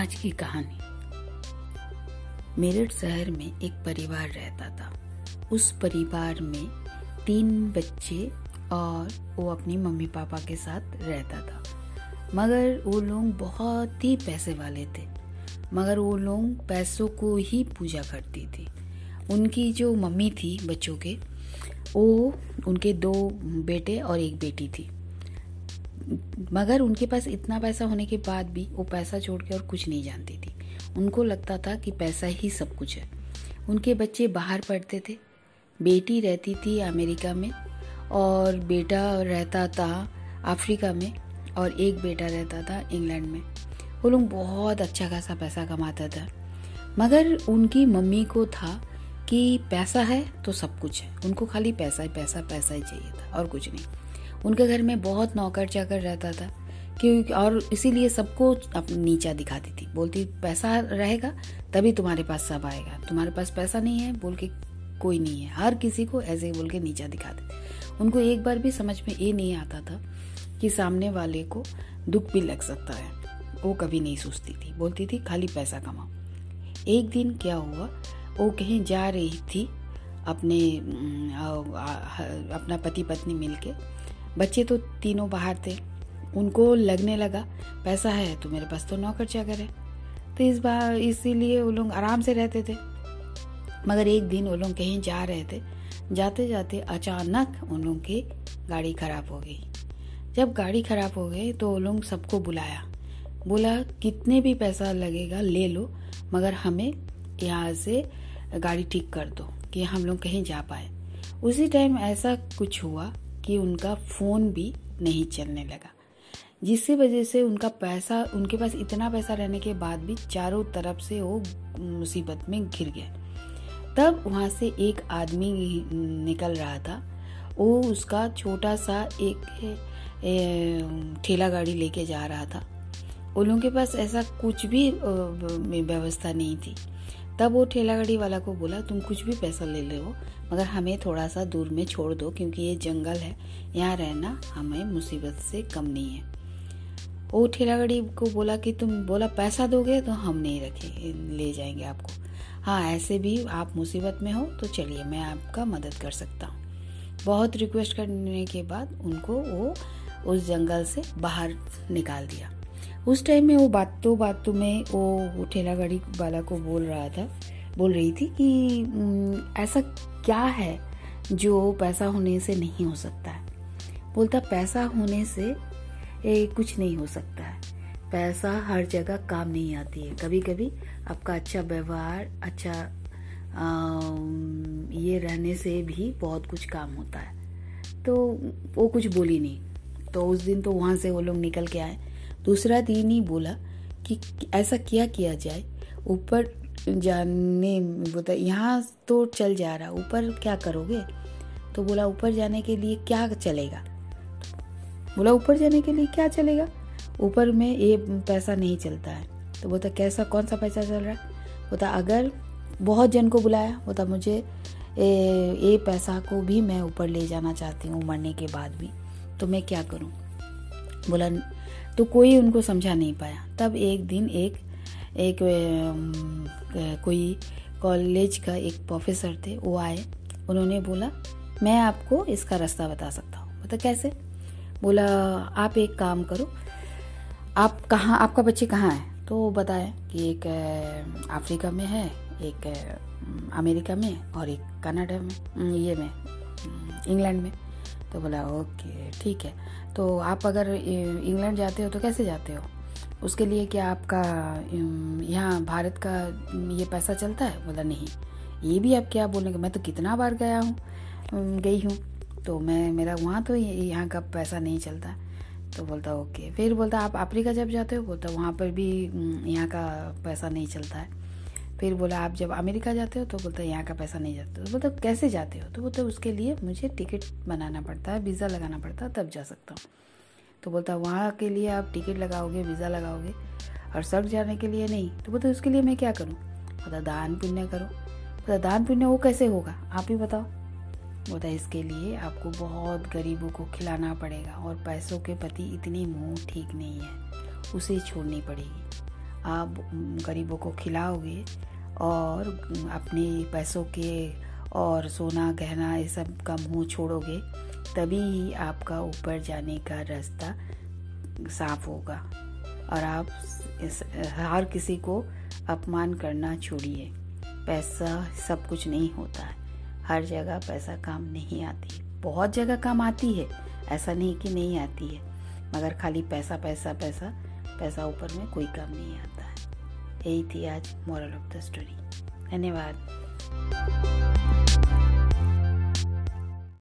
आज की कहानी। मेरठ शहर में एक परिवार रहता था। उस परिवार में तीन बच्चे और वो अपनी मम्मी पापा के साथ रहता था। मगर वो लोग बहुत ही पैसे वाले थे। मगर वो लोग पैसों को ही पूजा करती थी। उनकी जो मम्मी थी बच्चों के, वो उनके दो बेटे और एक बेटी थी। मगर उनके पास इतना पैसा होने के बाद भी वो पैसा छोड़ के और कुछ नहीं जानती थी। उनको लगता था कि पैसा ही सब कुछ है। उनके बच्चे बाहर पढ़ते थे। बेटी रहती थी अमेरिका में और बेटा रहता था अफ्रीका में और एक बेटा रहता था इंग्लैंड में। वो लोग बहुत अच्छा खासा पैसा कमाता था। मगर उनकी मम्मी को था कि पैसा है तो सब कुछ है। उनको खाली पैसा ही पैसा पैसा ही चाहिए था और कुछ नहीं। उनके घर में बहुत नौकर चाकर रहता था, क्योंकि और इसीलिए सबको अपनी नीचा दिखाती थी। बोलती, पैसा रहेगा, तभी तुम्हारे पास सब आएगा। तुम्हारे पास पैसा नहीं है, बोल के कोई नहीं है। हर किसी को ऐसे ही बोल के नीचा दिखाते थे। उनको एक बार भी समझ में ये नहीं आता था कि सामने वाले को दुख भी लग सकता है। वो कभी नहीं सोचती थी। बोलती थी, खाली पैसा कमाओ। एक दिन क्या हुआ, वो कहीं जा रही थी अपने अपना पति पत्नी मिलके। बच्चे तो तीनों बाहर थे। उनको लगने लगा, पैसा है तो मेरे पास तो नौकर चाकर है। तो इस बार, इसीलिए वो लोग आराम से रहते थे। मगर एक दिन वो लोग कहीं जा रहे थे। जाते जाते अचानक उन लोग की गाड़ी खराब हो गई। जब गाड़ी खराब हो गई तो वो लोग सबको बुलाया। बोला, कितने भी पैसा लगेगा ले लो, मगर हमें यहाँ से गाड़ी ठीक कर दो कि हम लोग कहीं जा पाए। उसी टाइम ऐसा कुछ हुआ कि उनका फ़ोन भी नहीं चलने लगा। जिसकी वजह से उनका पैसा, उनके पास इतना पैसा रहने के बाद भी चारों तरफ़ से वो मुसीबत में घिर गए। तब वहाँ से एक आदमी निकल रहा था। वो उसका छोटा सा एक ठेला गाड़ी लेके जा रहा था। उन लोगों के पास ऐसा कुछ भी व्यवस्था नहीं थी। तब वो ठेला गाड़ी वाला को बोला, तुम कुछ भी पैसा ले ले, मगर हमें थोड़ा सा दूर में छोड़ दो, क्योंकि ये जंगल है। यहाँ रहना हमें मुसीबत से कम नहीं है। वो ठेला गाड़ी को बोला कि, तुम बोला, पैसा दोगे तो हम नहीं रखे, ले जाएँगे आपको। हाँ ऐसे भी आप मुसीबत में हो तो चलिए, मैं आपका मदद कर सकता हूँ। बहुत रिक्वेस्ट करने के बाद उनको वो उस जंगल से बाहर निकाल दिया। उस टाइम में वो बातों बातों में वो ठेला गाड़ी वाला को बोल रहा था बोल रही थी कि ऐसा क्या है जो पैसा होने से नहीं हो सकता है? बोलता पैसा होने से ए, कुछ नहीं हो सकता है। पैसा हर जगह काम नहीं आती है। कभी कभी आपका अच्छा व्यवहार अच्छा आ, ये रहने से भी बहुत कुछ काम होता है। तो वो कुछ बोली नहीं। तो उस दिन तो वहाँ से वो लोग निकल के आए। दूसरा दिन बोला कि ऐसा क्या किया जाए? ऊपर जाने, बोलता, यहाँ तो चल जा रहा, ऊपर क्या करोगे? तो बोला, ऊपर जाने के लिए क्या चलेगा? बोला, ऊपर जाने के लिए क्या चलेगा? ऊपर में ये पैसा नहीं चलता है। तो बोलता, कैसा, कौन सा पैसा चल रहा है? बोलता, अगर बहुत जन को बुलाया, बोलता, मुझे ये पैसा को भी मैं ऊपर ले जाना चाहती हूँ मरने के बाद भी तो मैं क्या करूँ? बोला तो कोई उनको समझा नहीं पाया। तब एक दिन एक एक कोई कॉलेज का एक प्रोफेसर थे, वो आए। उन्होंने बोला, मैं आपको इसका रास्ता बता सकता हूँ। बता कैसे? बोला, आप एक काम करो, आप कहाँ, आपका बच्चे कहाँ है? तो वो बताया कि एक अफ्रीका में है, एक अमेरिका में और एक कनाडा में, ये में इंग्लैंड में। तो बोला, ओके, ठीक है। तो आप अगर इंग्लैंड जाते हो तो कैसे जाते हो? उसके लिए क्या आपका यहाँ भारत का ये पैसा चलता है? बोला, नहीं। ये भी आप क्या बोलेंगे? मैं तो कितना बार गया हूँ गई हूँ। तो मैं, मेरा वहाँ तो यहाँ का पैसा नहीं चलता। तो बोलता, ओके। फिर बोलता, आप अफ्रीका जब जाते हो? बोलता, वहाँ पर भी यहाँ का पैसा नहीं चलता है। फिर बोला, आप जब अमेरिका जाते हो तो बोलता यहाँ का पैसा नहीं जाता। तो बोलता कैसे जाते हो? तो बोलता उसके लिए मुझे टिकट बनाना पड़ता है, वीज़ा लगाना पड़ता है, तब जा सकता हूँ। तो बोलता वहाँ के लिए आप टिकट लगाओगे, वीज़ा लगाओगे और सब जाने के लिए नहीं? तो बोलता उसके लिए मैं क्या करूँ? बोलता दान पुण्य करो। बोलता दान पुण्य वो कैसे होगा? आप ही बताओ। बोलता इसके लिए आपको बहुत गरीबों को खिलाना पड़ेगा और पैसों के प्रति इतनी मोह ठीक नहीं है, उसे छोड़नी पड़ेगी। आप गरीबों को खिलाओगे और अपने पैसों के और सोना, गहना ये सब का मुँह छोड़ोगे, तभी ही आपका ऊपर जाने का रास्ता साफ़ होगा। और आप हर किसी को अपमान करना छोड़िए। पैसा सब कुछ नहीं होता है। हर जगह पैसा काम नहीं आती। बहुत जगह काम आती है। ऐसा नहीं कि नहीं आती है। मगर खाली पैसा पैसा पैसा पैसा ऊपर में कोई काम नहीं आता। है यही थी आज मॉरल ऑफ़ द स्टोरी धन्यवाद।